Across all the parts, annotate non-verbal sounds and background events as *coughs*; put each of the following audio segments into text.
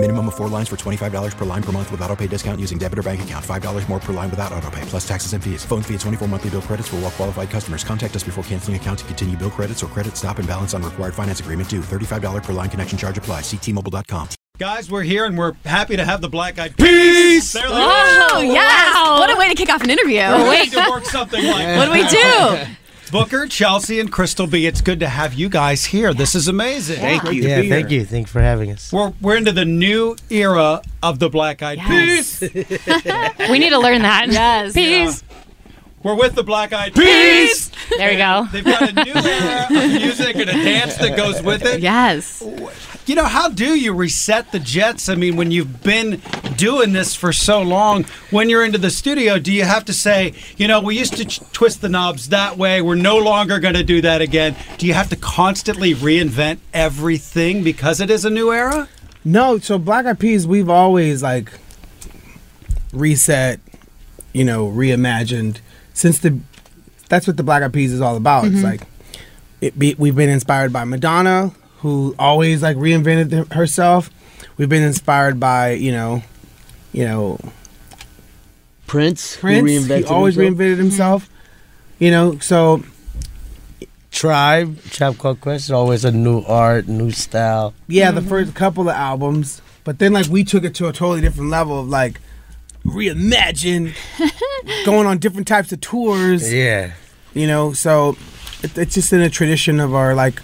Minimum of four lines for $25 per line per month with auto pay discount using debit or bank account. $5 more per line without auto pay, plus taxes and fees. Phone fee at 24 monthly bill credits for all well qualified customers. Contact us before canceling account to continue bill credits or credit stop and balance on required finance agreement due. $35 per line connection charge apply. Ctmobile.com. Guys, we're here and we're happy to have the Black Eyed Peas. There they Oh, are. yes. What a way to kick off an interview. We're waiting to work something like What do we do? *laughs* Booker, Chelsea, and Crystal B. It's good to have you guys here. This is amazing. Thank you. Yeah, thank you. Thank you for having us. We're, we're into the new era of the Black Eyed Peas. *laughs* We need to learn that. Yes. Peas. We're with the Black Eyed Peas. There you go. They've got a new era of music and a dance that goes with it. Yes. You know, how do you reset the Jets? I mean, when you've been doing this for so long, when you're into the studio, do you have to say, you know, we used to ch- twist the knobs that way, we're no longer going to do that again? Do you have to constantly reinvent everything because it is a new era? No, so Black Eyed Peas, we've always like reset, you know, reimagined since the. That's what the Black Eyed Peas is all about. It's Mhm. like, it be, we've been inspired by Madonna, who always like reinvented th- herself. We've been inspired by you know, you know, Prince. who Prince. He always himself. reinvented himself. You know, so Tribe, Tribe Called Quest, is always a new art, new style. Yeah, the first couple of albums, but then like we took it to a totally different level of like reimagine, *laughs* going on different types of tours. Yeah. you know, so it, it's just in a tradition of our like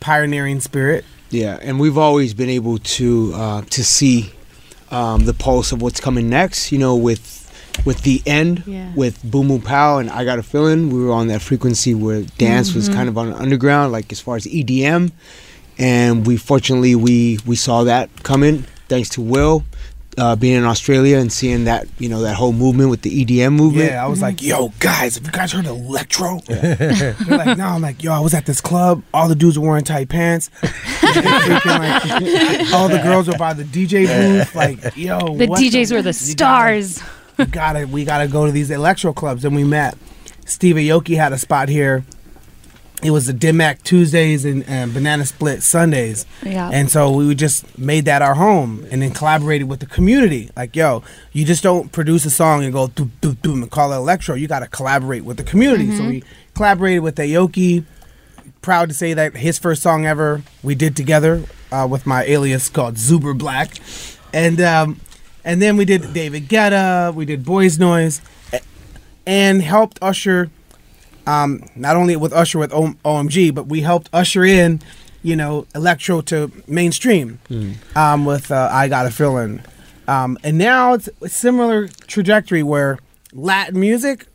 pioneering spirit. Yeah, and we've always been able to uh, to see um, the pulse of what's coming next. You know, with with the end, Yeah. with Boom Boom Pow, and I Got a Feeling, we were on that frequency where dance was Mhm. kind of on the underground, like as far as EDM, and we fortunately we we saw that coming thanks to Will. Uh, being in Australia and seeing that, you know, that whole movement with the EDM movement. Yeah, I was like, yo, guys, have you guys heard of electro? *laughs* They're like, no, I'm like, yo, I was at this club. All the dudes were wearing tight pants. Freaking, *laughs* like, all the girls were by the DJ booth. Like, yo, The what DJs were the you gotta- stars. we gotta we gotta go to these electro clubs and we met steve aoki had a spot here it was the Dim Mak tuesdays and, and banana split sundays. Yeah. and so we just made that our home and then collaborated with the community. Like yo you just don't produce a song and go doop doop doop and call it electro. You gotta collaborate with the community. So Mhm. we collaborated with aoki. Proud to say that his first song ever we did together uh, with my alias called Zuper Blahq. And um, and then we did David Guetta, we did Boys Noize, and helped usher, um, not only with Usher with o- OMG, but we helped usher in, you know, electro to mainstream um, with uh, I Got a Feeling. Um, and now it's a similar trajectory where Latin music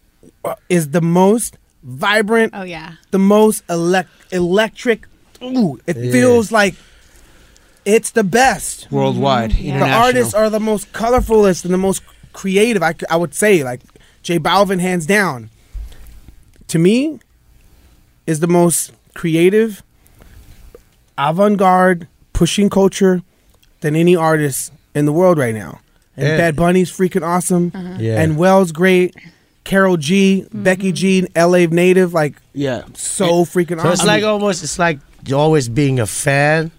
uh, is the most vibrant, Oh yeah. the most elec- electric. Ooh, it Yeah. feels like it's the best Worldwide, the artists are the most colorfulest and the most creative. I, I would say like J Balvin, hands down. To me, is the most creative, avant-garde, pushing culture than any artist in the world right now. And Yeah. Bad Bunny's freaking awesome. Uh-huh. Yeah. Anuel's great. Karol G, mm-hmm. Becky G, LA native, like yeah, so freaking So awesome. it's like almost it's like always being a fan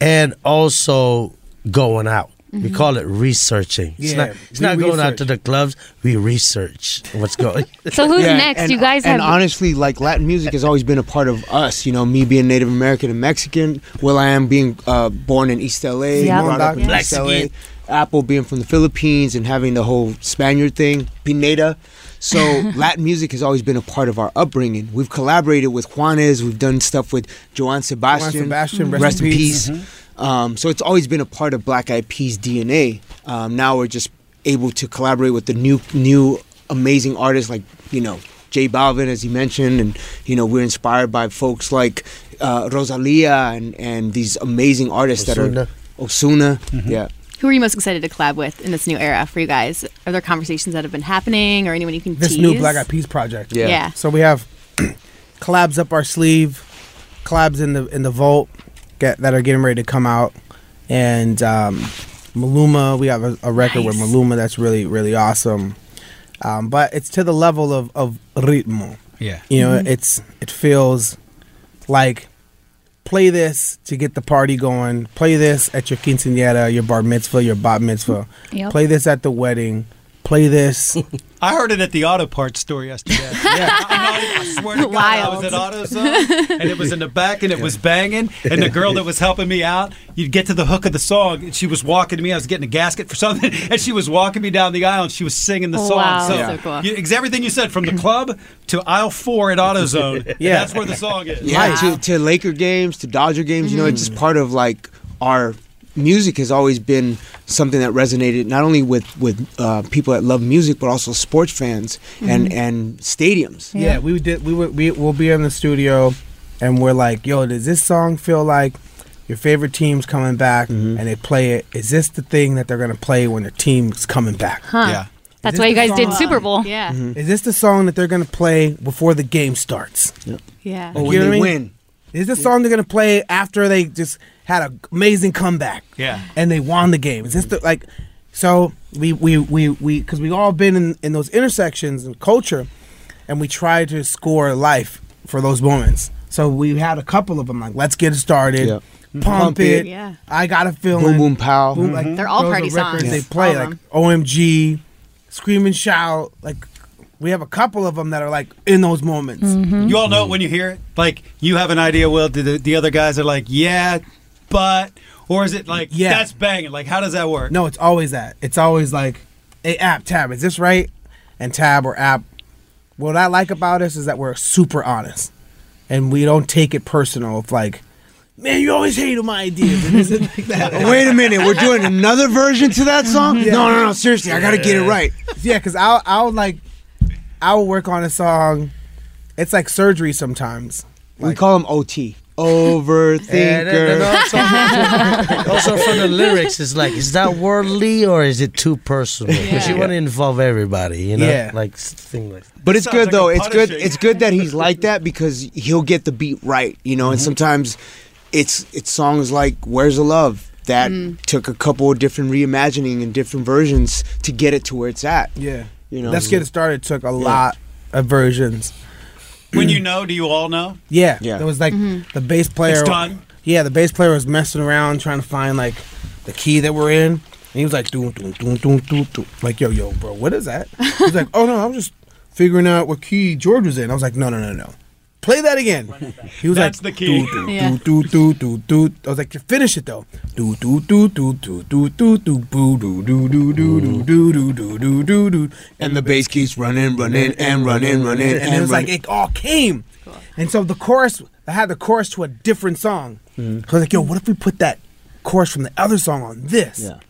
and also going out. We Mhm. call it researching. It's Yeah, not, it's not going out to the clubs. We research what's *laughs* going. So who's Yeah, next? And, you guys and have. honestly, like Latin music has always been a part of us. You know, me being Native American and Mexican, Will I am being uh, born in East LA, Yeah. brought up in Black East LA. Apple being from the Philippines and having the whole Spaniard thing, Pineda. So *laughs* Latin music has always been a part of our upbringing. We've collaborated with Juanes. We've done stuff with Joan Sebastian. Sebastian, rest rest in in peace. peace. Um, so it's always been a part of Black Eyed Peas DNA. Um, now we're just able to collaborate with the new, new amazing artists like you know J Balvin, as he mentioned, and you know we're inspired by folks like uh, Rosalia and and these amazing artists that Ozuna. are Ozuna. Yeah. Who are you most excited to collab with in this new era for you guys? Are there conversations that have been happening or anyone you can this tease? new Black Eyed Peas project. Yeah. Yeah. So we have *clears throat* collabs up our sleeve, collabs in the in the vault get, that are getting ready to come out, and um, Maluma. We have a, a record with Maluma that's really really awesome. Um, but it's to the level of of ritmo. Yeah. You know, Mhm. it's it feels like play this to get the party going. Play this at your quinceañera, your bar mitzvah, your bat mitzvah. Yep. Play this at the wedding. Play this. *laughs* I heard it at the auto parts store yesterday. *laughs* yeah. I swear to God, I was at AutoZone and it was in the back and it was banging. And the girl that was helping me out, you'd get to the hook of the song and she was walking to me. I was getting a gasket for *laughs* something and she was walking me down the aisle and she was singing the oh, song. Wow. So, So cool. you, everything you said from the club to aisle four at AutoZone. Yeah. That's where the song is. Yeah, to, to Laker games, to Dodger games, you know, it's just part of like our music has always been something that resonated not only with with uh, people that love music, but also sports fans and Mhm. and stadiums. Yeah, we did. We would. We will be in the studio, and we're like, "Yo, does this song feel like your favorite team's coming back?" And they play it. Is this the thing that they're gonna play when their team's coming back? Huh. Yeah. That's why you the guys did Super Bowl. Yeah. Is this the song that they're gonna play before the game starts? Yeah. Like, Or you when know they mean? win. Is this song they're gonna play after they just had an amazing comeback? Yeah. and they won the game. Is this the like? So we we we we because we've all been in in those intersections in culture, and we try to score life for those moments. So we had a couple of them like "Let's Get It Started," Yeah. "Pump, Pump It," It. Yeah. "I Got a Feeling," Boom Boom Pow. Boom, Mm-hmm. They're all party records songs. They play All of like OMG, "Scream and Shout." Like we have a couple of them that are like in those moments. Mm-hmm. You all know it when you hear it. Like you have an idea. Well, the, the other guys are like, yeah, but, or is it like, Yeah. that's banging? Like, how does that work? No, it's always that. It's always like, hey, app, tab, is this right? And tab or app. What I like about us is that we're super honest. And we don't take it personal. If like, man, you always hate on my ideas. It isn't like that. Wait a minute, we're doing another version to that song? No, no, no, seriously, I gotta get it right. Yeah, because I'll, I'll like, I'll work on a song. It's like surgery sometimes. we call them OT. Overthinker. And, and also, *laughs* also for the lyrics, it's like, is that worldly or is it too personal? Because you Yeah. want to involve everybody, you know, Yeah. like thing like. But it's Sounds good like though. a It's good. punishing. It's good that he's like that because he'll get the beat right, you know. Mm-hmm. And sometimes it's it's songs like "Where's the Love" that took a couple of different reimagining and different versions to get it to where it's at. Yeah. You know, Let's Get It Started took a lot of versions. When you know, do you all know? Yeah. Yeah. It was like mm-hmm. the bass player. It's done? Yeah, the bass player was messing around trying to find like the key that we're in. And he was like, doom, doom, doom, doom, doom, doom. Like, yo, yo, bro, what is that? He's like, oh, no, I'm just figuring out what key George was in. I was like, no, no, no, no. Play that again. He was That's like, the key. Do, do, Yeah. do, do, do, do, do. I was like, finish it though. Do, do, do, do, do, do, do, do, boo, do, do, do, do, do, do, do, do, do, do, do. and the bass keeps running, running, and running, running, And it was like, running. it all came. And so the chorus, I had the chorus to a different song. Mm-hmm. So I was like, yo, what if we put that chorus from the other song on this? Yeah.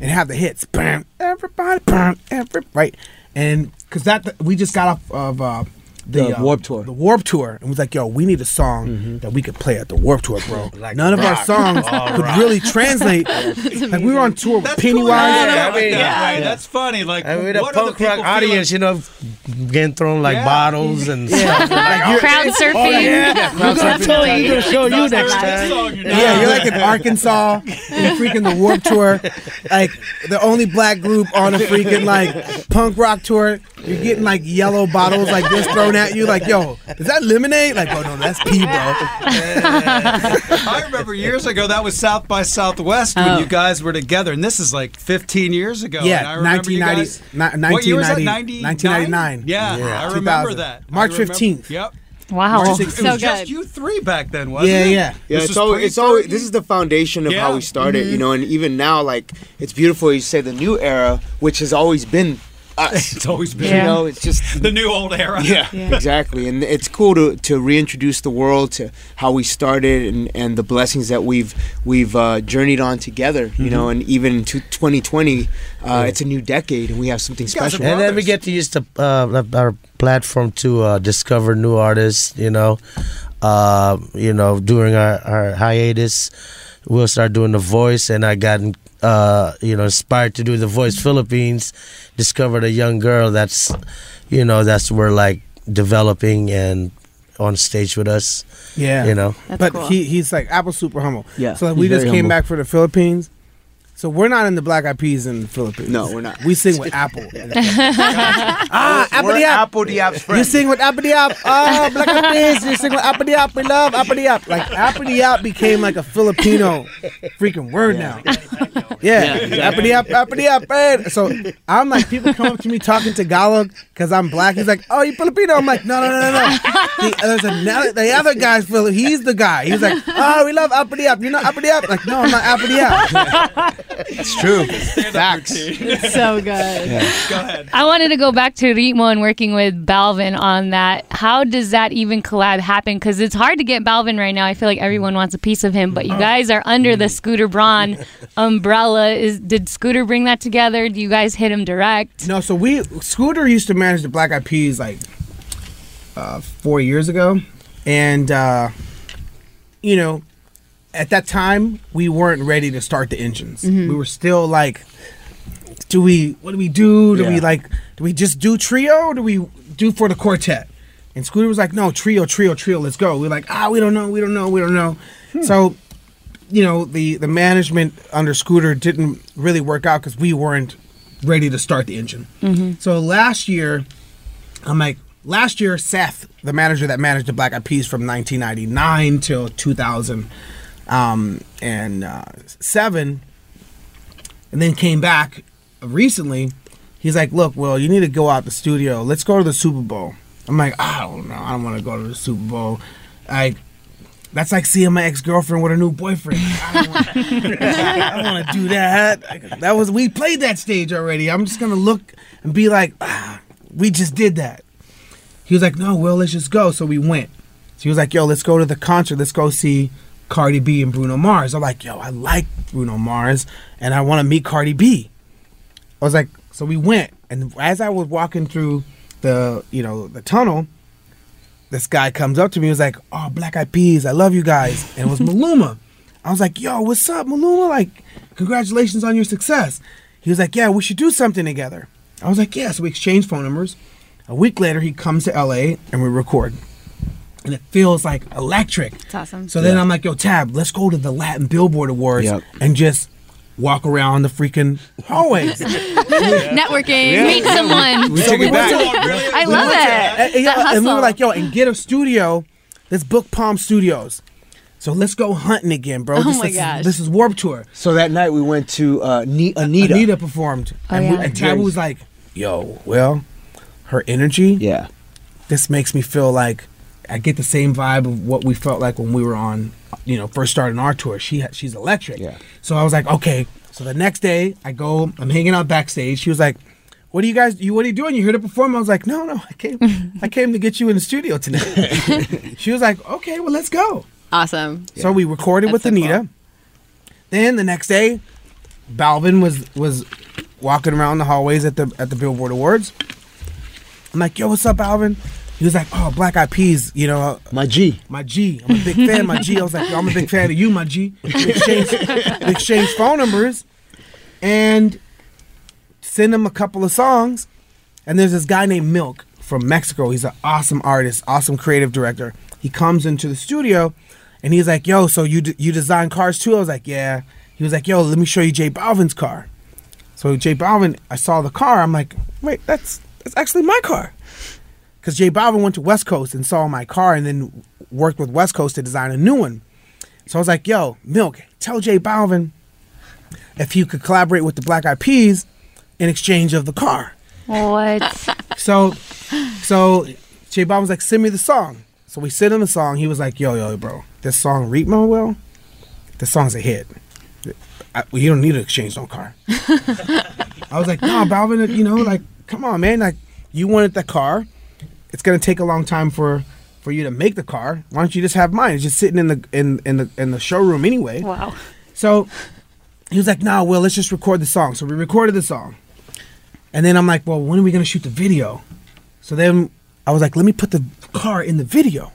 And have the hits. Bam, everybody, bam, every, right? And because that, we just got off of uh, the, The uh, Warped Tour. The Warp Tour. And was like, yo, we need a song Mm-hmm. that we could play at the Warp Tour, bro. *laughs* Like None of our songs All could rock. really translate. *laughs* like we were on tour with That's Pennywise. cool. Yeah, Yeah, I I mean, that yeah. way. That's funny. Like, And with a what are the punk rock people audience, you know, getting thrown like Yeah. bottles and stuff. Like, you're- Crowd *laughs* surfing. yeah, We're gonna tell you. We're gonna show you next time. time. Yeah, you're like in Arkansas in freaking the Warp Tour, like the only black group on a freaking like punk rock tour. You're getting like yellow bottles like this thrown at you. Like, yo, is that lemonade? Like, oh no, that's pee, bro. I remember years ago that was South by Southwest when Oh. you guys were together, and this is like 15 years ago. and I Yeah, remember you 1990, guys- ni- What year was that? 1990 99? 1999. Yeah, Yeah. I remember 2000. that. I March remember- 15th. Yep. Wow. March So 16th. It was just good. you three back then, wasn't Yeah, it? yeah. Yeah, This it's always, it's always this is the foundation of Yeah. how we started, Mm-hmm. you know, and even now, like it's beautiful. You say the new era, which has always been us. It's always been You know, it's just the new old era. yeah, exactly. And it's cool to, to reintroduce the world to how we started and, and the blessings that we've we've uh, journeyed on together. You know, and even to 2020, uh, it's a new decade, and we have something special. And then we get to use the uh, our platform to uh, discover new artists. You know, uh, you know, during our, our hiatus, we'll start doing the voice, and I got uh, you know inspired to do the voice Philippines. Discovered a young girl that's, you know, that's we're like developing and on stage with us. Yeah, you know. but he he's like Apple super humble. Yeah, So like, we just came humble. back for the Philippines. So we're not in the Black Eyed Peas in the Philippines. No, we're not. We sing with *laughs* Apple. *laughs* ah, Apple We're the App. Apple the App's You sing with Apple the App. Ah, Black Eyed Peas. You sing with Apple the App. We love Apple the App. Like Apple the App became like a Filipino freaking word now. Yeah, Apple the App. Apple the App. So I'm like, people come up to me talking Tagalog because I'm black. He's like, oh, you Filipino? I'm like, no, no, no, no, no. The, there's another, the other guy's Philip. He's the guy. He's like, oh, we love Apple the App. You're not Apple the App. Like, no, I'm not Apple the App. It's true. Facts. so good. Go ahead. I wanted to go back to Ritmo and working with Balvin on that. How does that even collab happen? Because it's hard to get Balvin right now. I feel like everyone wants a piece of him, but you uh-huh. guys are under the mm-hmm. Scooter Braun umbrella. Is did Scooter bring that together? Do you guys hit him direct? No, so we Scooter used to manage the Black Eyed Peas like uh, four years ago, and uh, you know, at that time we weren't ready to start the engines. Mhm. We were still like, do we? What do we do? Do we like? Do we just do trio? Or do we do for the quartet? And Scooter was like, no, trio, trio, trio. Let's go. We're like, ah, we don't know, we don't know, we don't know. So you know the the management under Scooter didn't really work out because we weren't ready to start the engine. Mhm. So last year, I'm like last year Seth, the manager that managed the Black Eyed Peas from 1999 till 2000 um, and uh, seven, and then came back recently. He's like, "Look, well, you need to go out the studio. Let's go to the Super Bowl." I'm like, "I don't know. I don't want to go to the Super Bowl." Like, that's like seeing my ex girlfriend with a new boyfriend. I don't want *laughs* to do that. That was we played that stage already. I'm just gonna look and be like, ah, we just did that. He was like, no, well, let's just go. So we went. So he was like, yo, let's go to the concert. Let's go see Cardi B and Bruno Mars. I'm like, yo, I like Bruno Mars and I want to meet Cardi B. I was like, so we went. And as I was walking through the, you know, the tunnel, this guy comes up to me. He was like, "Oh, Black Eyed Peas, I love you guys." And it was *laughs* Maluma. I was like, "Yo, what's up, Maluma? Like, congratulations on your success." He was like, "Yeah, we should do something together." I was like, "Yeah." So we exchanged phone numbers. A week later, he comes to LA and we record, and it feels like electric. It's awesome. So then I'm like, "Yo, Tab, let's go to the Latin Billboard Awards Yep. and just walk around the freaking hallways." *laughs* Networking. Meet someone. We took it back. I love it. And, and, That yeah, and we were like, yo, and get a studio. Let's book Palm Studios. So let's go hunting again, bro. Oh this, my this gosh. Is, this is Warp Tour. So that night we went to uh, Anitta. Anitta performed. Oh, and, we, and Taboo was like, yo, well, her energy. Yeah. This makes me feel like I get the same vibe of what we felt like when we were on, you know, first starting our tour. She she's electric. Yeah. So I was like, okay. So the next day, I go. I'm hanging out backstage. She was like, "What are you guys? You what are you doing? You here to perform?" I was like, "No, no. I came. I came to get you in the studio tonight." *laughs* she was like, "Okay, well, let's go." Awesome. So we recorded with so Anitta. Then the next day, Balvin was was walking around the hallways at the at the Billboard Awards. I'm like, "Yo, what's up, Alvin?" He was like, "Oh, Black Eyed Peas, you know, my G, my G. I'm a big fan, my G." I was like, Yo, "I'm a big fan of you, my G." We exchanged, we phone numbers, and send him a couple of songs. And there's this guy named Milk from Mexico. He's an awesome artist, awesome creative director. He comes into the studio, and he's like, "Yo, so you d- you design cars too?" I was like, "Yeah." He was like, "Yo, let me show you J Balvin's car." So J Balvin, I saw the car. I'm like, "Wait, that's that's actually my car." Because J Balvin went to West Coast and saw my car, and then worked with West Coast to design a new one. So I was like, "Yo, Milk, tell J Balvin if you could collaborate with the Black Eyed Peas in exchange of the car." What? *laughs* So, so J Balvin was like, "Send me the song." So we sent him the song. He was like, "Yo, yo, bro, this song Ritmo will, this song's a hit. I, you don't need to exchange no car." *laughs* I was like, "No, Balvin, you know, like, come on, man, like, you wanted the car. It's gonna take a long time for." For you to make the car, why don't you just have mine? It's just sitting in the in, in the in the showroom anyway. Wow. So he was like, "Nah, well, let's just record the song." So we recorded the song, and then I'm like, "Well, when are we gonna shoot the video?" So then I was like, "Let me put the car in the video."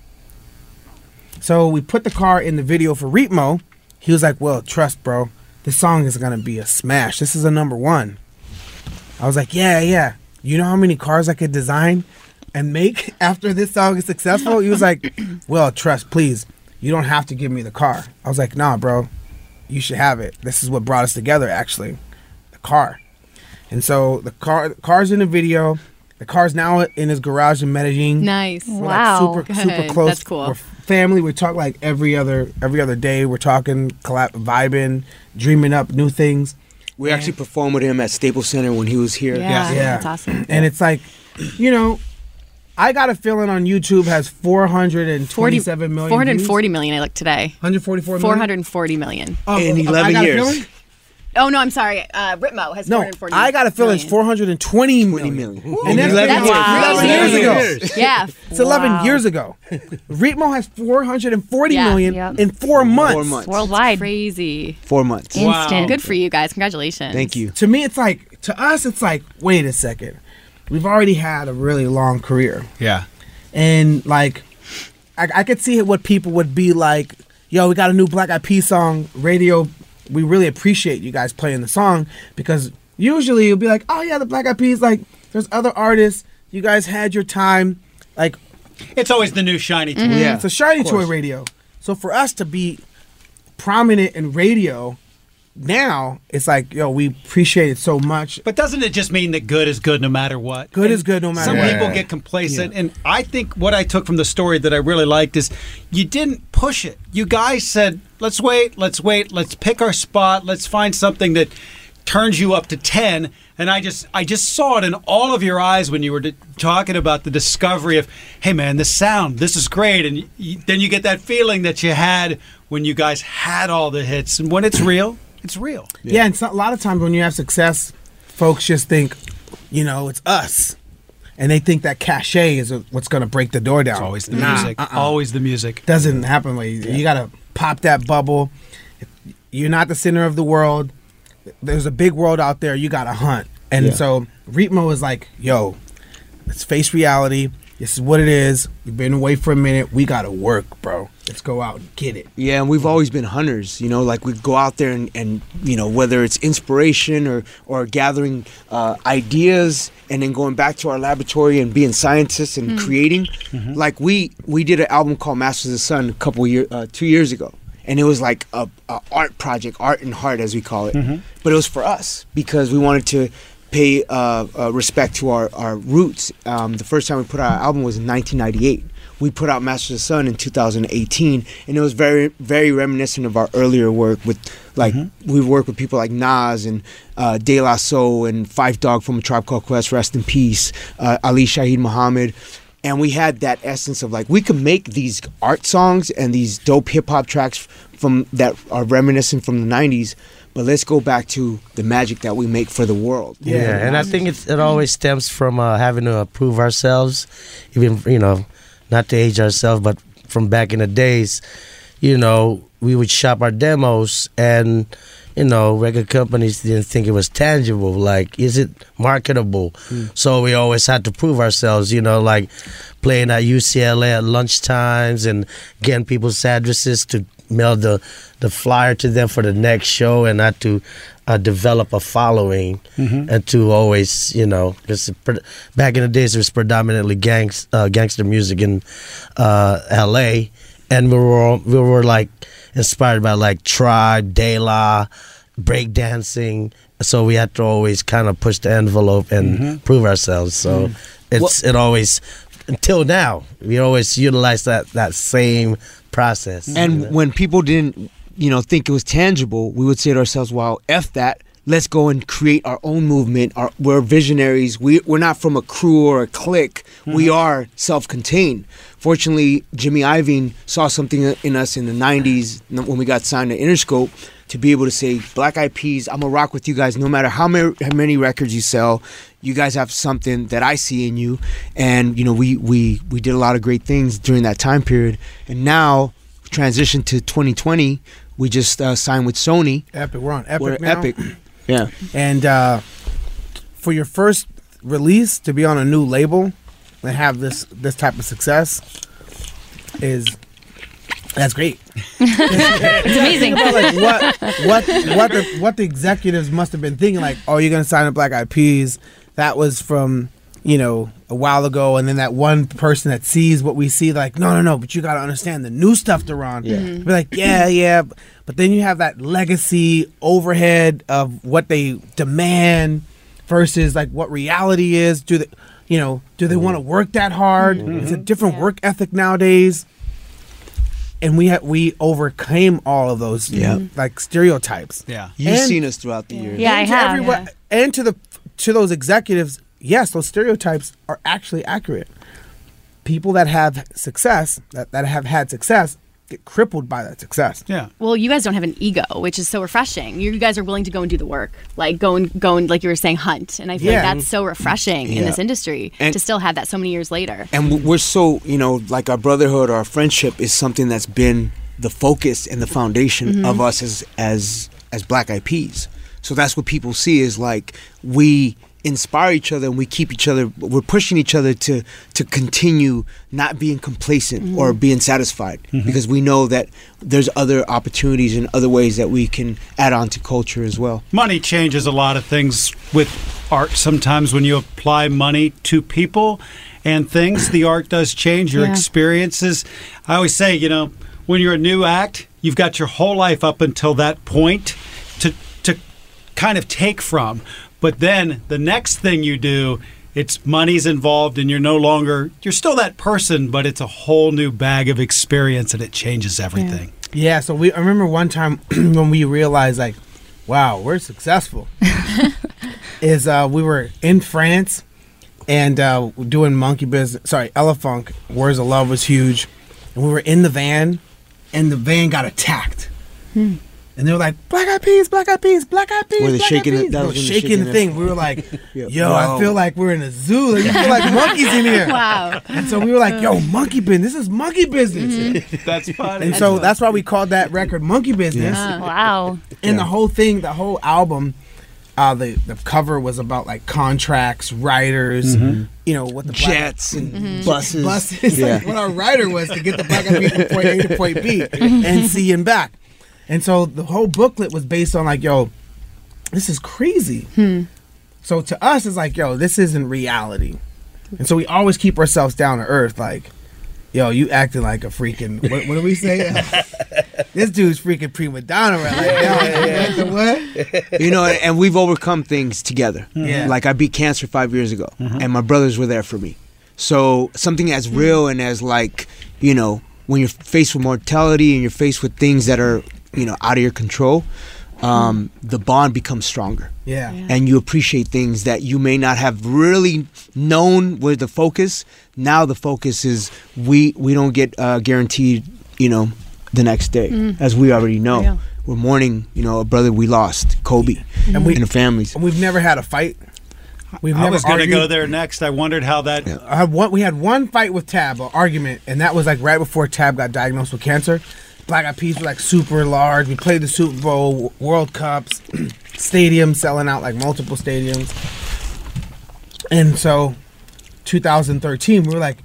So we put the car in the video for Ritmo. He was like, "Well, trust, bro, this song is gonna be a smash. This is a number one." I was like, "Yeah, yeah. You know how many cars I could design and make after this song is successful? He was like, *clears throat* "Well, trust, please. You don't have to give me the car." I was like, "Nah, bro. You should have it. This is what brought us together, actually, the car." And so the car, the car's in the video. The car's now in his garage in Medellin. Nice. We're Wow. like super super close. That's cool. We're family. We talk like every other every other day. We're talking, collab, vibing, dreaming up new things. We actually performed with him at Staples Center when he was here. Yeah, Yeah, that's awesome. And it's like, you know, I got a feeling on YouTube has 427 million. 440 million I looked today. 144 million? 440 million. Oh, In oh, 11 I got a years. feeling? Oh no, I'm sorry. Uh, Ritmo has No, 440 I got a feeling it's million. 420 million. And that's, 11 that's years. 11 years ago. Yeah. It's 11 Wow. years ago. Ritmo has 440 Yeah. million Yep. in four months. months. Worldwide. Crazy. Four months. Instant. Good for you guys. Congratulations. Thank you. To me, it's like, to us, it's like, wait a second. We've already had a really long career. Yeah. And like, I, I could see what people would be like. Yo, we got a new Black Eyed Peas song. Radio, we really appreciate you guys playing the song because usually you'll be like, oh yeah, the Black Eyed Peas. Like, there's other artists. You guys had your time. Like, It's always the new shiny mm-hmm. toy. Yeah. it's a shiny toy radio. So for us to be prominent in radio now, it's like, yo, we appreciate it so much. But doesn't it just mean that good is good no matter what? Good And is good no matter Some what. people get complacent, and I think what I took from the story that I really liked is you didn't push it. You guys said, "Let's wait, let's wait, let's pick our spot, let's find something that turns you up to 10." And I just I just saw it in all of your eyes when you were d- talking about the discovery of, "Hey man, this sound, this is great." And you, then you get that feeling that you had when you guys had all the hits, and when it's real, it's real. Yeah, and so, a lot of times when you have success, folks just think, you know, it's us, and they think that cachet is what's going to break the door down. It's always the Nah, music. uh-uh. Always the music. Doesn't happen. Like you got to pop that bubble. You're not the center of the world. There's a big world out there. You got to hunt. And Yeah. so Ritmo is like, yo, let's face reality. This is what it is. We've been away for a minute. We got to work, bro. Let's go out and get it. Yeah, and we've always been hunters. You know, like we go out there and, and you know whether it's inspiration or or gathering uh, ideas and then going back to our laboratory and being scientists and creating. Like we we did an album called Masters of the Sun a couple year uh, two years ago, and it was like a, a art project, art and heart as we call it. But it was for us because we wanted to pay uh, uh, respect to our, our roots. Um, the first time we put out our album was in 1998. We put out Master of the Sun in 2018, and it was very, very reminiscent of our earlier work with, like, we worked with people like Nas and uh, De La Soul and Phife Dawg from A Tribe Called Quest, rest in peace, uh, Ali Shaheed Muhammad. And we had that essence of like we could make these art songs and these dope hip hop tracks from that are reminiscent from the 90s, but let's go back to the magic that we make for the world. Yeah, and I think it's, it always stems from uh, having to prove ourselves, even you know, not to age ourselves, but from back in the days, you know, we would shop our demos, and you know, record companies didn't think it was tangible. Like, is it marketable? Hmm. So we always had to prove ourselves. You know, like playing at UCLA at lunchtimes and getting people's addresses to mail the the flyer to them for the next show, and not to uh, develop a following and to always, you know, because back in the days it was predominantly gangs, uh, gangster music in uh, L.A. and we were all, we were like inspired by like Tribe, De La, breakdancing. So we had to always kind of push the envelope and prove ourselves. So it's it always until now we always utilize that that same process. And you know? when people didn't, you know, think it was tangible, we would say to ourselves, "Well, f that. Let's go and create our own movement. Our, we're visionaries. We we're not from a crew or a clique. We mm-hmm. are self-contained." Fortunately, Jimmy Iovine saw something in us in the '90s when we got signed to Interscope to be able to say, "Black Eyed Peas, I'm gonna rock with you guys, no matter how many how many records you sell. You guys have something that I see in you." And you know, we we we did a lot of great things during that time period. And now, transition to 2020, we just uh, signed with Sony. Epic. We're on Epic We're now. Epic. *clears throat* Yeah. And uh, for your first release to be on a new label and have this this type of success is that's great. *laughs* It's amazing. About like what what what the what the executives must have been thinking like, oh, you're gonna sign a Black Eyed Peas. That was from you know, a while ago, and then that one person that sees what we see, like, no, no, no, but you got to understand the new stuff they're on. Yeah. Mm-hmm. Be like, yeah, yeah, but then you have that legacy overhead of what they demand versus like what reality is. Do they, you know, do they mm-hmm. want to work that hard? Mm-hmm. It's a different work ethic nowadays. And we ha- we overcame all of those, Yeah. like stereotypes. Yeah. You've And- seen us throughout the years. Yeah, I to have. everyone- And to the to those executives, yes, those stereotypes are actually accurate. People that have success, that, that have had success, get crippled by that success. Yeah. Well, you guys don't have an ego, which is so refreshing. You guys are willing to go and do the work, like go and go and like you were saying, hunt. And I feel Yeah. like that's so refreshing in this industry And- to still have that so many years later. and we're so you know like our brotherhood our friendship is something that's been the focus and the foundation Mhm. of us as as as Black Eyed Peas. so that's what people see is like we inspire each other and we keep each other we're pushing each other to to continue not being complacent mm-hmm. or being satisfied mm-hmm. because we know that there's other opportunities and other ways that we can add on to culture as well Money changes a lot of things with art. Sometimes when you apply money to people and things, the art does change your Yeah. experiences. I always say, you know, when you're a new act, you've got your whole life up until that point to to kind of take from. But then the next thing you do, it's money's involved and you're no longer you're still that person, but it's a whole new bag of experience and it changes everything. Yeah, so we I remember one time *clears throat* when we realized like, wow, we're successful. *laughs* is uh we were in France and uh doing monkey business sorry, Elephunk, Words of Love was huge. And we were in the van and the van got attacked. And they were like, Black Eyed Peas, Black Eyed Peas, Black Eyed Peas. Were they Black shaking Eyed it- that was were shaking shaking the it? thing. We were like, *laughs* Yeah. yo, I feel like we're in a zoo. Like, you feel like *laughs* monkeys in here. Wow. And so we were like, yo, monkey business. This is monkey business. *laughs* That's funny. And so that's why we called that record Monkey Business. Yeah. Wow. And the whole thing, the whole album, uh, the the cover was about like contracts, writers, Mhm. you know, what the black- Jets and Mhm. buses. buses, Yeah. like what our writer was to get the black guy from point A to point B and C and back. And so the whole booklet was based on like, yo, this is crazy. Hmm. So to us, it's like, yo, this isn't reality. And so we always keep ourselves down to earth, like, yo, you acting like a freaking what, what do we say? *laughs* this dude's freaking prima donna right now. The what? you know, and we've overcome things together. Hmm. Yeah. Like I beat cancer five years ago, uh-huh. and my brothers were there for me. So something as hmm. real and as like, you know, when you're faced with mortality and you're faced with things that are, you know, out of your control, um, the bond becomes stronger. Yeah. Yeah. And you appreciate things that you may not have really known were the focus. Now the focus is we we don't get uh, guaranteed, you know, the next day, Mm. as we already know. Yeah. We're mourning, you know, a brother we lost, Kobe, And we- and the families. And we've never had a fight. We've I never was going to go there next. I wondered how that I had one, we had one fight with Tab, an argument, and that was like right before Tab got diagnosed with cancer. Black Eyed Peas were like super large. We played the Super Bowl, World Cups, *clears throat* stadiums selling out like multiple stadiums. And so, 2013, we were like,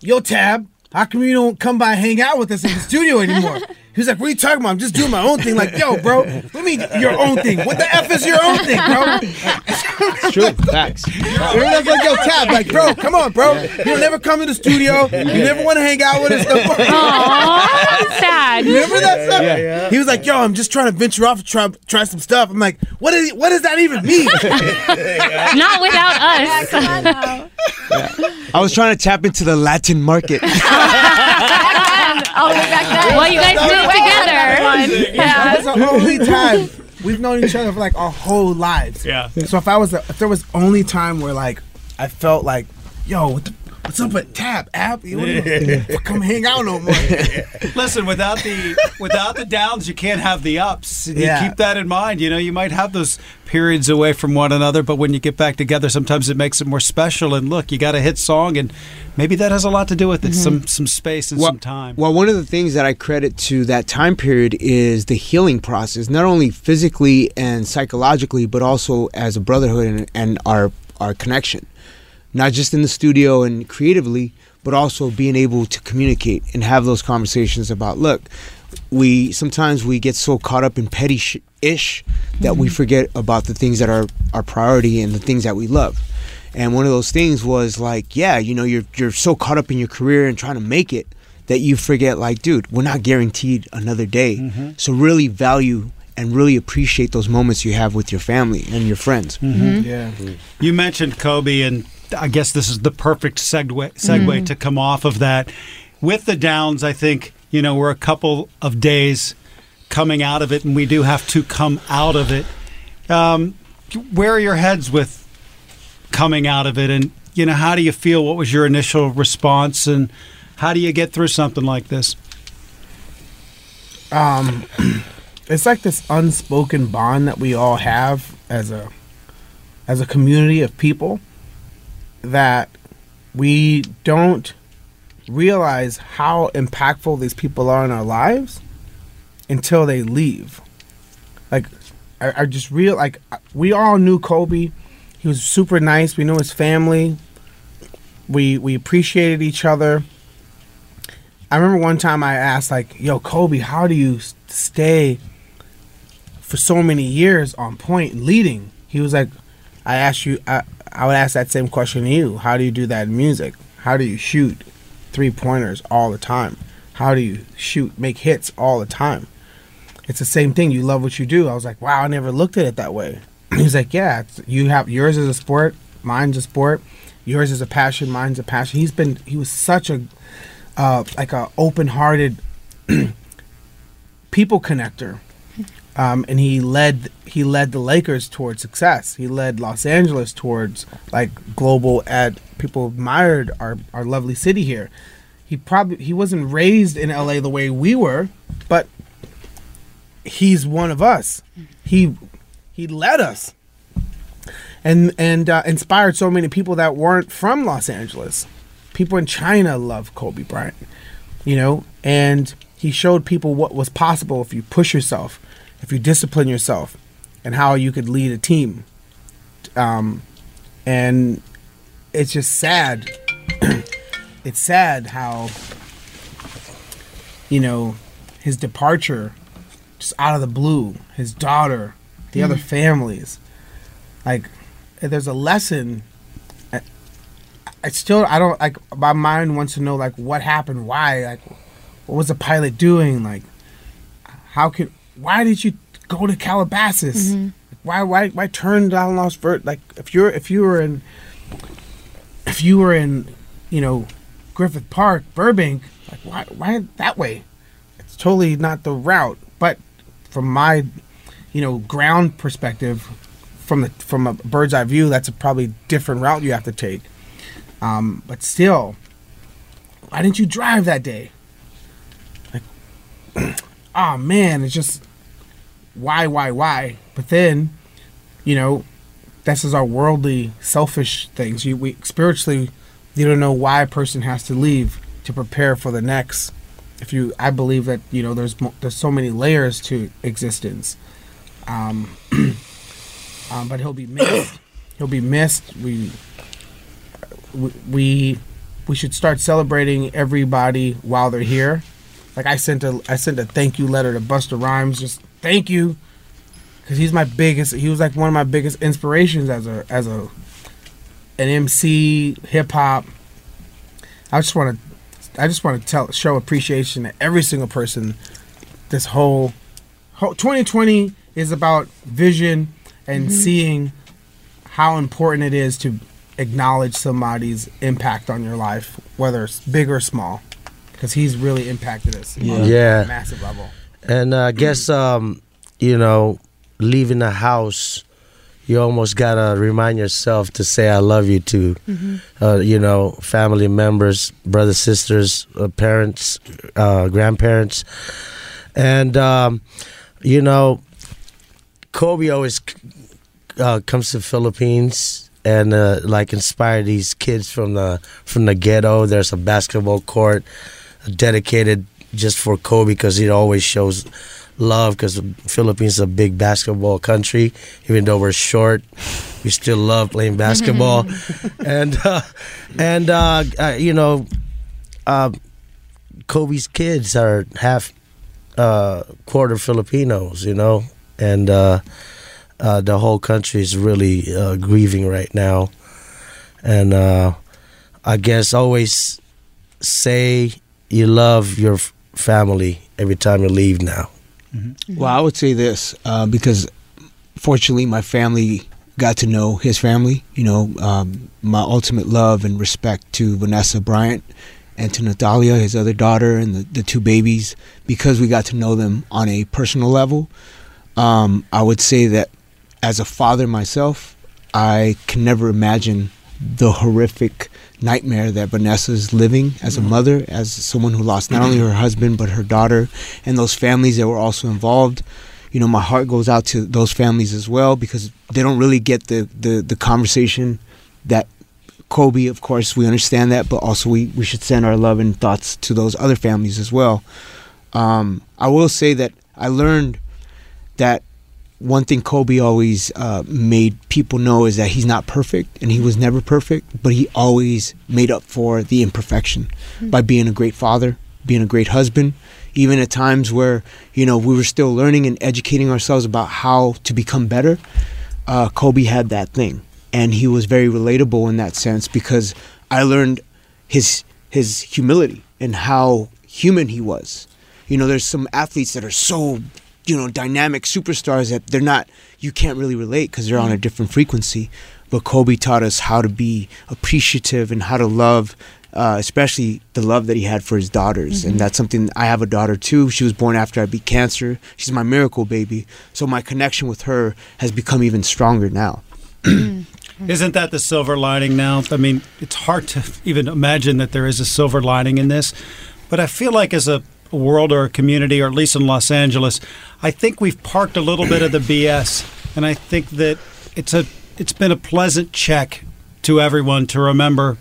"Yo, Tab, how come you don't come by and hang out with us in the studio anymore?" *laughs* He was like, "What are you talking about? I'm just doing my own thing." Like, yo, bro, what do you mean your own thing? What the f is your own thing, bro? It's true. Facts. We're like, yo, Tab, like, bro, come on, bro. You don't never come to the studio. You never want to hang out with us. Aww, sad. Remember that stuff? Yeah, yeah. He was like, yo, I'm just trying to venture off and try, try some stuff. I'm like, what, is, what does that even mean? *laughs* Not without us. I was trying to tap into the Latin market. *laughs* Oh, back then. Well, you guys So did it together. ahead of everyone. Yeah. That's the only time we've known each other for like our whole lives. Yeah. So if I was, if there was only time where like I felt like, yo, what the, what's up with Tab? App? You don't *laughs* come hang out no more. Listen, without the without the downs, you can't have the ups. And Yeah. Keep that in mind. You know, you might have those periods away from one another, but when you get back together, sometimes it makes it more special. And look, you got a hit song, and maybe that has a lot to do with it. Some mm-hmm. some space and some time. Well, one of the things that I credit to that time period is the healing process, not only physically and psychologically, but also as a brotherhood and, and our our connection, not just in the studio and creatively, but also being able to communicate and have those conversations about look. We sometimes we get so caught up in petty sh- ish that we forget about the things that are our priority and the things that we love. And one of those things was like, yeah, you know, you're you're so caught up in your career and trying to make it that you forget, like, dude, we're not guaranteed another day. Mhm. So really value and really appreciate those moments you have with your family and your friends. Mhm. Yeah. You mentioned Kobe, and I guess this is the perfect segue segue Mhm. to come off of that. With the Downs, I think you know we're a couple of days coming out of it, and we do have to come out of it. Um, where are your heads with coming out of it, and you know how do you feel? What was your initial response, and how do you get through something like this? um, *clears throat* it's like this unspoken bond that we all have as a as a community of people that we don't realize how impactful these people are in our lives until they leave. Like, I, I just real like we all knew Kobe. He was super nice. We knew his family. We we appreciated each other. I remember one time I asked like, "Yo, Kobe, how do you stay for so many years on point leading?" He was like, "I asked you. I, I would ask that same question to you. How do you do that in music? How do you shoot three pointers all the time? How do you shoot, make hits all the time? It's the same thing. You love what you do." I was like, "Wow, I never looked at it that way." *clears throat* He's like, "Yeah, you have yours is a sport, mine's a sport. Yours is a passion, mine's a passion." He's been he was such a uh, like a open-hearted *clears throat* people connector, um, and he led he led the Lakers towards success. He led Los Angeles towards like global ad. People admired our our lovely city here. He probably he wasn't raised in LA the way we were, but he's one of us. He he led us and and uh, inspired so many people that weren't from Los Angeles. People in China love Kobe Bryant, you know, and he showed people what was possible if you push yourself, if you discipline yourself, and how you could lead a team. Um, and it's just sad. *clears throat* it's sad how you know his departure, just out of the blue, his daughter, the other Mhm. families, like there's a lesson I, I still i don't like my mind wants to know like what happened why like what was the pilot doing like how could why did you go to calabasas? Mhm. why why why turn down Los vert like if you're if you were in if you were in you know griffith park burbank like why why that way? It's totally not the route but from my you know ground perspective from the from a bird's eye view that's a probably different route you have to take. Um, but still why didn't you drive that day? Like oh *clears throat* man it's just why why why? But then you know this is our worldly selfish things. You we spiritually you don't know why a person has to leave to prepare for the next. If you i believe that you know there's there's so many layers to existence. Um, *clears throat* um but he'll be missed. *coughs* He'll be missed. We- we we should start celebrating everybody while they're here. Like i sent a i sent a thank you letter to Busta Rhymes just thank you because he's my biggest he was like one of my biggest inspirations as a as a an mc hip-hop i just want to i just want to tell show appreciation to every single person this whole, whole 2020 is about vision and Mhm. seeing how important it is to acknowledge somebody's impact on your life whether it's big or small because he's really impacted us on a Yeah. massive level And uh, I guess *clears throat* um, you know, leaving the house, you almost gotta remind yourself to say "I love you" to, Mhm. uh, you know, family members, brothers, sisters, uh, parents, uh, grandparents, and um, you know, Kobe always uh, comes to Philippines and uh, like inspire these kids from the from the ghetto. There's a basketball court dedicated just for Kobe because he always shows love because the Philippines is a big basketball country. Even though we're short, we still love playing basketball. *laughs* and uh, and uh, uh, you know, uh, Kobe's kids are half uh, quarter Filipinos. You know, and uh, uh, the whole country is really uh, grieving right now. and uh, I guess always say you love your family every time you leave. Now, Well, I would say this uh, because fortunately, my family got to know his family. You know, um, my ultimate love and respect to Vanessa Bryant and to Natalia, his other daughter, and the, the two babies, because we got to know them on a personal level. Um, I would say that as a father myself, I can never imagine the horrific nightmare that Vanessa is living as a mother, as someone who lost not only her husband but her daughter, and those families that were also involved. You know, my heart goes out to those families as well because they don't really get the the, the conversation that Kobe, of course, we understand that, but also we, we should send our love and thoughts to those other families as well. Um, I will say that I learned that one thing Kobe always uh, made people know is that he's not perfect and he was never perfect, but he always made up for the imperfection by being a great father, being a great husband, even at times where, you know, we were still learning and educating ourselves about how to become better. Uh, Kobe had that thing and he was very relatable in that sense because I learned his his humility and how human he was. You know, there's some athletes that are so, you know, dynamic superstars that they're not you can't really relate because they're on a different frequency. But Kobe taught us how to be appreciative and how to love uh, especially the love that he had for his daughters. Mhm. And that's something I have a daughter too. She was born after I beat cancer. She's my miracle baby. So my connection with her has become even stronger now. Isn't that the silver lining now? I mean, it's hard to even imagine that there is a silver lining in this. But I feel like as a world or a community, or at least in Los Angeles, I think we've parked a little bit of the BS. And I think that it's a it's been a pleasant check to everyone to remember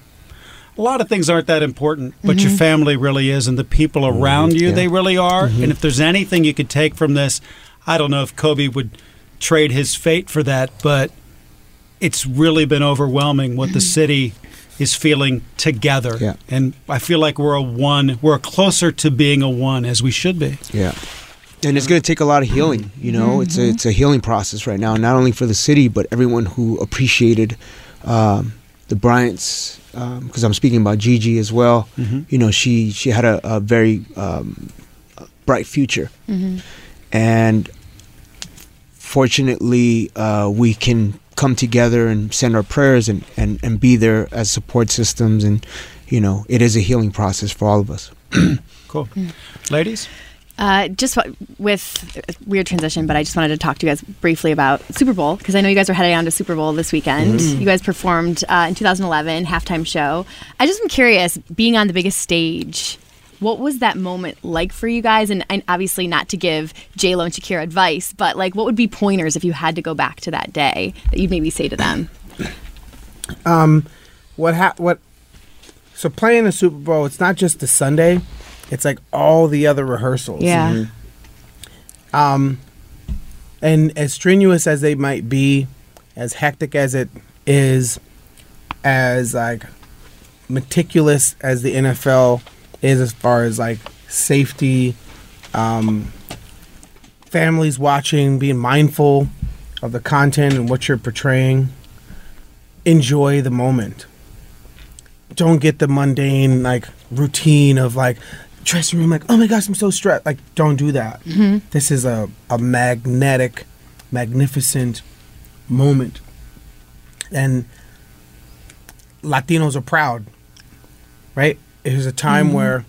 a lot of things aren't that important, but your Mhm. family really is, and the people around you, yeah. they really are. Mhm. And if there's anything you could take from this, I don't know if Kobe would trade his fate for that, but it's really been overwhelming what the city is feeling together. Yeah. And I feel like we're a one, we're closer to being a one as we should be. Yeah. And it's going to take a lot of healing, you know. It's a it's a healing process right now, not only for the city but everyone who appreciated um, the Bryants. Because I'm speaking about Gigi as well. Mhm. You know, she she had a, a very um, bright future, Mhm. and fortunately, uh, we can come together and send our prayers and, and, and be there as support systems. And you know, it is a healing process for all of us. *clears throat* Cool, ladies. Uh, just wa- with weird transition, but I just wanted to talk to you guys briefly about Super Bowl because I know you guys are heading on to Super Bowl this weekend. Mhm. You guys performed uh, in 2011 halftime show. I just am curious, being on the biggest stage, what was that moment like for you guys? And, and obviously, not to give J Lo and Shakira advice, but like, what would be pointers if you had to go back to that day that you'd maybe say to them? Um, what ha- what? So playing the Super Bowl, it's not just the Sunday; it's like all the other rehearsals. Yeah. Mhm. Um, and as strenuous as they might be, as hectic as it is, as like meticulous as the NFL is as far as like safety, um, families watching, being mindful of the content and what you're portraying. Enjoy the moment. Don't get the mundane like routine of like dressing room like oh my gosh I'm so stressed like don't do that. Mhm. This is a a magnetic, magnificent moment, and Latinos are proud, right? It was a time Mhm. where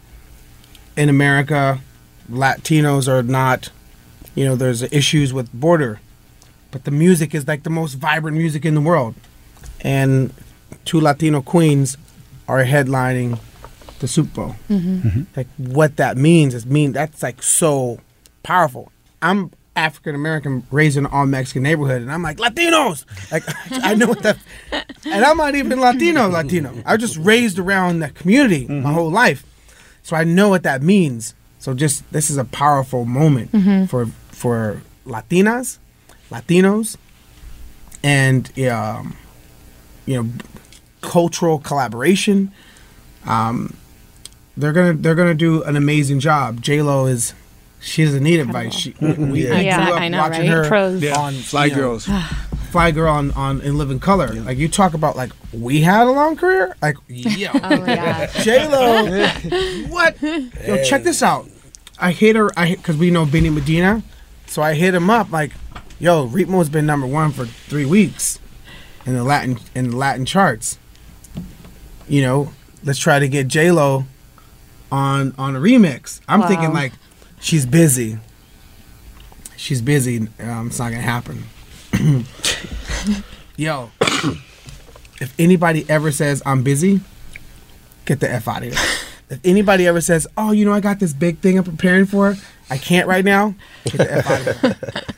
in America, Latinos are not, you know, there's issues with border, but the music is like the most vibrant music in the world. And two Latino queens are headlining the Super Bowl. Mhm. Like what that means is mean that's like so powerful. I'm African American raised in an all Mexican neighborhood and I'm like Latinos. Like *laughs* I know what that *laughs* and I'm not even Latino Latino. I was just raised around that community my whole life. So I know what that means. So just this is a powerful moment Mhm. for for Latinas, Latinos, and um, you know cultural collaboration. Um, they're gonna they're gonna do an amazing job. J Lo is she doesn't need advice. She, we, we Yeah, grew up I know, watching right? her Pros. Yeah. on Fly you know, Girls. *sighs* Fly Girl on, on In Living Color. Like you talk about like we had a long career. Like yo, *laughs* Oh my. J Lo, what? Yo, check this out. I hit her. I because we know Benny Medina, so I hit him up like, yo, Ritmo's been number one for three weeks in the Latin in the Latin charts. You know, let's try to get J Lo on on a remix. I'm Wow. thinking like she's busy. She's busy. Um, it's not gonna happen. *coughs* Yo, if anybody ever says I'm busy, get the f out of here. *laughs* If anybody ever says, "Oh, you know, I got this big thing I'm preparing for, I can't right now," get the f out of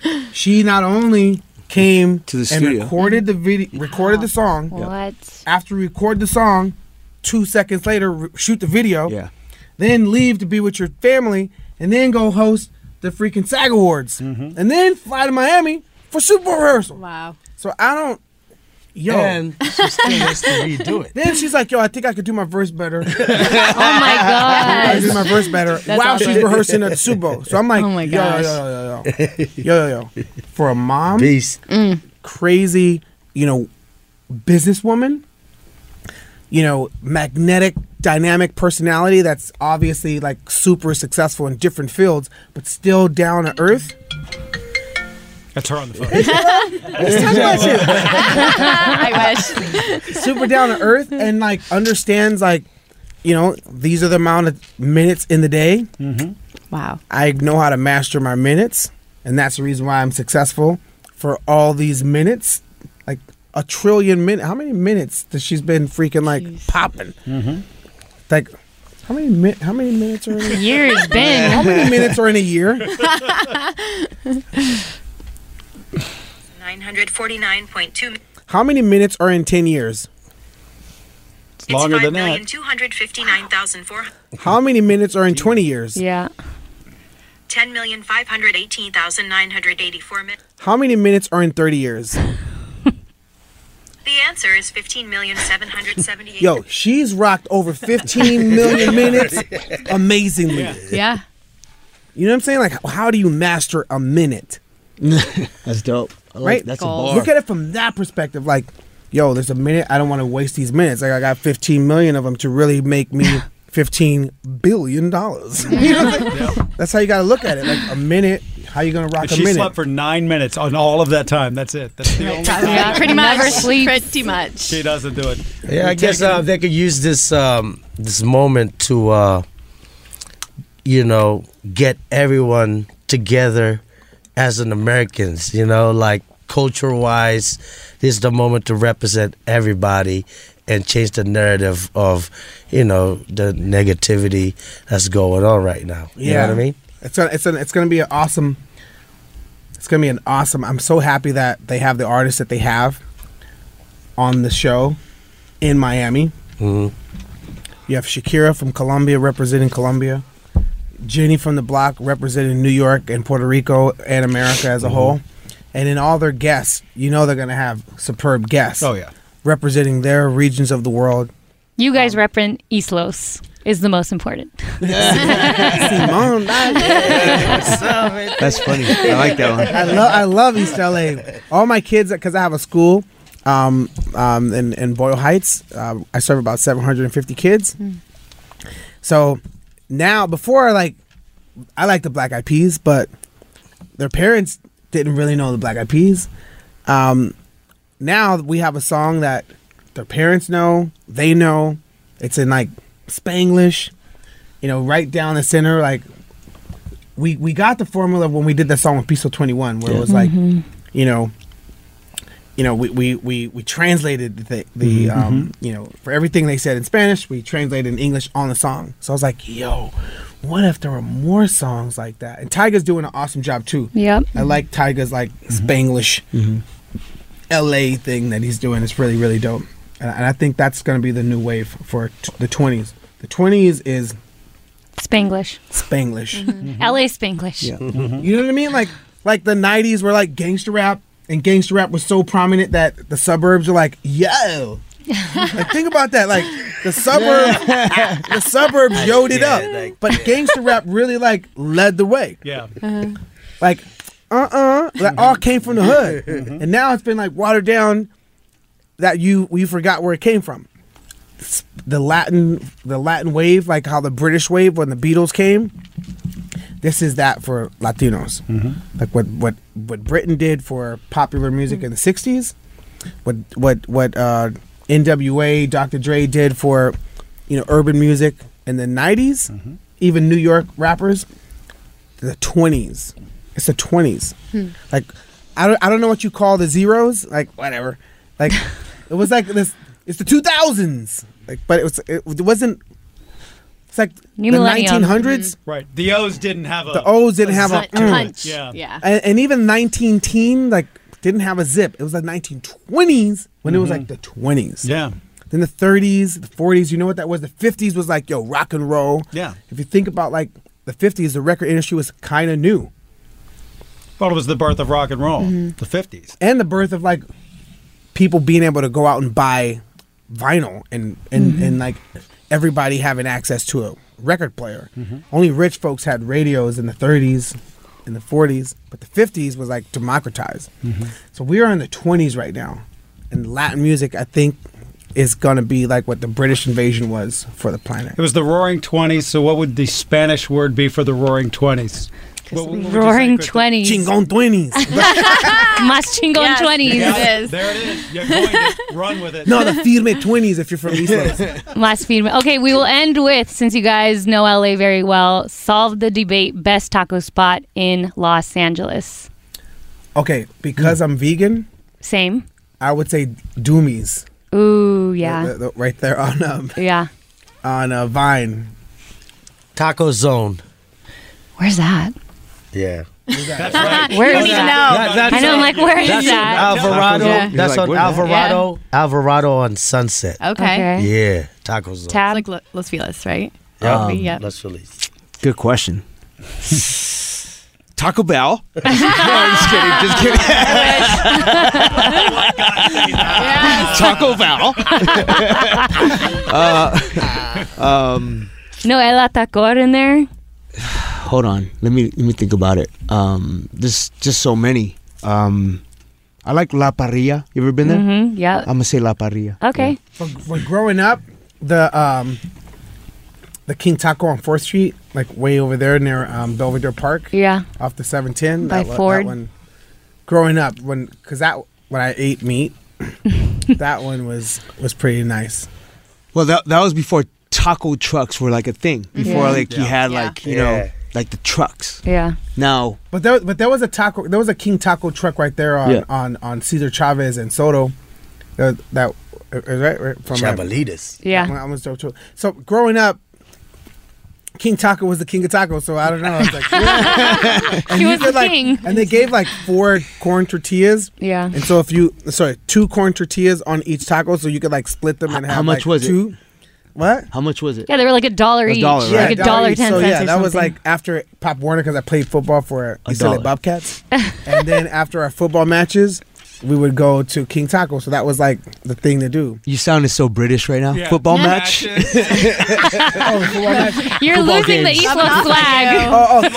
here. *laughs* She not only came To the and studio. recorded the video, recorded the song. What? After we record the song, two seconds later, re- shoot the video. Yeah. Then leave to be with your family, and then go host the freaking SAG Awards, Mm-hmm. and then fly to Miami for Super Bowl rehearsal. Wow. So I don't. Yo. And *laughs* she still has to redo it. then she's like, "Yo, I think I could do my verse better. *laughs* *laughs* Oh my god! I god. do my verse better." That's while awesome. she's rehearsing at Subo. So I'm like, Oh my yo, gosh. yo, yo, yo, yo, yo, yo, yo. For a mom, Beast. crazy, you know, businesswoman, you know, magnetic, dynamic personality that's obviously like super successful in different fields, but still down to earth. That's her on the phone. Let's talk about you. I wish. super down to earth and like understands like, you know, these are the amount of minutes in the day. Mm-hmm. Wow. I know how to master my minutes, and that's the reason why I'm successful for all these minutes. Like a trillion minutes. How many minutes that she's been freaking like popping? Mm-hmm. Like how many mi- how many minutes are in a *laughs* Years *laughs* How been. many minutes are in a year? 949.2 How many minutes are in ten years? It's longer than that. 5,259,400 How many minutes are in twenty years? Yeah. 10,518,984 minutes. How many minutes are in thirty years? The answer is 15,778. Yo, she's rocked over fifteen million *laughs* minutes amazingly. Yeah. You know what I'm saying? Like, how do you master a minute? *laughs* That's dope. I like- Right? That's a bar. Look at it from that perspective. Like, yo, there's a minute. I don't want to waste these minutes. Like, I got 15 million of them to really make me *laughs* 15 billion dollars. You know what I'm? That's how you got to look at it. Like a minute. How you gonna rock And a she minute? slept for nine minutes on all of that time. That's it. That's the only time Yeah. Pretty much. Never sleeps. Pretty much. she doesn't do it. Yeah, I guess uh, they could use this um, this moment to, uh, you know, get everyone together as an Americans. You know, like culture wise, this is the moment to represent everybody and change the narrative of, you know, the negativity that's going on right now. You know what I mean? It's gonna, it's gonna, it's gonna be an awesome. It's gonna be an awesome. I'm so happy that they have the artists that they have on the show in Miami. Mhm. You have Shakira from Colombia representing Colombia, Jenny from the Block representing New York and Puerto Rico and America as a whole, and then all their guests. You know they're gonna have superb guests. Oh yeah. representing their regions of the world. You guys represent East Los is the most important. Simone, *laughs* That's funny. I like that one. I love I love East LA. All my kids, because I have a school um, um, in, in Boyle Heights. Uh, I serve about 750 kids. So now, before like, I like the Black Eyed Peas, but their parents didn't really know the Black Eyed Peas. Um, now we have a song that their parents know, they know. It's in like Spanglish, you know, right down the center. Like we we got the formula when we did that song with Piso Twenty One, where it was like, mm-hmm. you know, you know, we we we, we translated the the mm-hmm, um, mm-hmm. you know for everything they said in Spanish, we translated in English on the song. So I was like, yo, what if there were more songs like that? And Tyga's doing an awesome job too. Yep. I like Tyga's like Spanglish LA thing that he's doing. It's really really dope, and, and I think that's going to be the new wave for t- the twenties. The twenties is Spanglish. Spanglish. LA Spanglish. You know what I mean? Like like the '90s were like gangster rap, and gangster rap was so prominent that the suburbs were like, yo. *laughs* like think about that. Like the suburbs, *laughs* the suburbs yoed it up, like- but gangster rap really like led the way. Yeah. Like uh uh that all came from the hood, *laughs* and now it's been like watered down that you you forgot where it came from. The Latin the Latin wave, like how the British wave when the Beatles came. This is that for Latinos, mm-hmm. like what what what Britain did for popular music in the '60s, what what what uh, NWA, Dr. Dre did for you know urban music in the '90s, mm-hmm. even New York rappers, the '20s. It's the '20s. Hmm. Like I don't I don't know what you call the zeros. Like whatever. Like *laughs* it was like this. It's the 2000s. Like, but it was it, wasn't. It's like New the millennium. 1900s. Right. The O's didn't have a. The O's didn't have a punch. mm. Yeah. Yeah. And, and even 19 teen like didn't have a zip. It was like 1920s when it was like the 20s. Yeah. Then the 30s, the 40s. You know what that was? The 50s was like yo rock and roll. Yeah. If you think about like the 50s, the record industry was kind of new, Well, it was the birth of rock and roll. Mm-hmm. The 50s. and the birth of like people being able to go out and buy vinyl and and mm-hmm. and like everybody having access to a record player. Mm-hmm. Only rich folks had radios in the 30s, in the 40s, but the 50s was like democratized. Mm-hmm. So we are in the 20s right now, and Latin music, I think, is gonna be like what the British invasion was for the planet. It was the Roaring Twenties. So, what would the Spanish word be for the Roaring Twenties? What- what would say, Roaring twenties. Chingon 20s. *laughs* Mas chingon Yes. twenties. Yeah. is. There it is. You're going to run with it. no, the firme 20s if you're from East Los. *laughs* Mas firme. Okay, we will end with since you guys know LA very well. Solve the debate. Best taco spot in Los Angeles. Okay, because I'm vegan, Same. I would say Doomie's. Ooh, yeah, The- the- right there on um, yeah. on uh, Vine. Taco Zone. Where's that? Yeah. That's right. Where don't is even that? know. I know. I'm like, where is That's that? Alvarado. Yeah. That's You're like, on where's that? Alvarado. Alvarado on Sunset. Okay. Okay. Yeah, Tacos. Zone. Tab. It's like Los Feliz, right? Yeah. yeah. Let's release. Good question. Taco Bell. *laughs* no, I'm just kidding. Just kidding. *laughs* *laughs* Taco Bell. uh, um, No El Atacor in there. *sighs* hold on. Let me let me think about it. Um, there's just so many. Um, I like La Parrilla. You ever been there? Mm-hmm. Yeah. I'm gonna say La Parrilla. Okay. But, but growing up, the um, the King Taco on Fourth Street, like way over there near um, Belvedere Park, Yeah. off the 710. By that, one- Ford. That one, growing up, when because that when I ate meat, *laughs* that one was was pretty nice. Well, that that was before taco trucks were like a thing. Before Yeah. like you had Yeah. like you Yeah. know like the trucks. Yeah. Now But there, but there was a taco. There was a King Taco truck right there on Yeah. on, on Cesar Chavez and Soto. That that uh, right, right from like- Chabalitas. Yeah. I almost drove to- So growing up, King Taco was the king of tacos. So I don't know. I was like, yeah. *laughs* *laughs* and He was the like, king. And they gave like four corn tortillas. Yeah. And so if you sorry, two corn tortillas on each taco, so you could like split them and H- have how much like, was it? Two. What? how much was it? Yeah, they were like a dollar A each. dollar, Like right? a dollar each. ten So cents yeah, or that was like after Pop Warner because I played football for A East LA dollar. Bobcats, *laughs* and then after our football matches, we would go to King Taco. So that was like the thing to do. You sounded so British right now. Yeah. Football match. *laughs* Oh, football *laughs* match. You're football losing the games. East Rubbing Los off on flag. Oh, oh,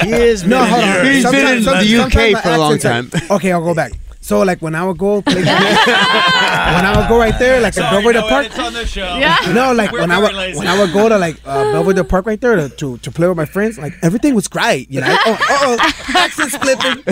King- He is No, hold on. He's been in some- the UK for a long accent's like- okay, I'll go back. So like when I would go, play, *laughs* when I would go right there, like at Sorry, Belvedere no Park. edits on the show. Yeah. No, like We're when I would lazy. when I would go to like uh, Belvedere Park right there to, to to play with my friends, like everything was great, you know. Oh, oh, oh *laughs* accents flipping.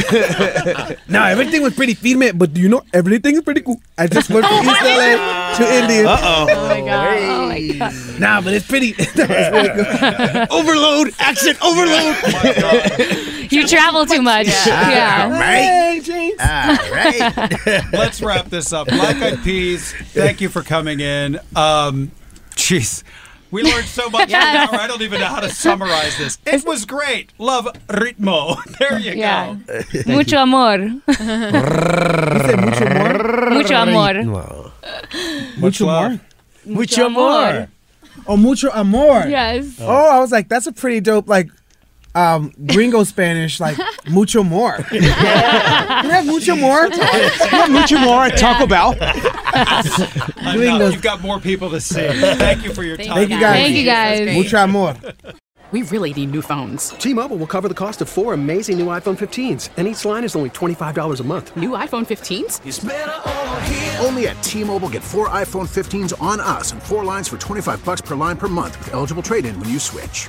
no, everything was pretty female, but you know everything is pretty cool. I just went from East LA to India. Uh Oh Oh my god. Oh my god. Nah, but it's pretty. *laughs* it's pretty good. overload. Accent overload. Oh my God. You travel too much. Yeah. Hey, James. Let's wrap this up. Black Eyed Peas, thank you for coming in. Um, jeez. We learned so much in an. I don't even know how to summarize this. It was great. Love ritmo. *laughs* There you Yeah. go. Mucho amor. You said mucho amor. Mucho amor. Mucho love. more. mucho more. Oh, mucho amor. Yes. Oh, I was like, that's a pretty dope, like, um, gringo Spanish, like *laughs* mucho *laughs* more. you have mucho more. Mucho more at Taco Bell. *laughs* Enough. You've got more people to see. Thank you for your time. Thank you guys. Thank you guys. That was great. Mucho amor. We really need new phones. T-Mobile will cover the cost of four amazing new iPhone 15s, and each line is only $25 a month. New iPhone 15s? Only at T-Mobile get four iPhone 15s on us and four lines for 25 bucks per line per month with eligible trade-in when you switch.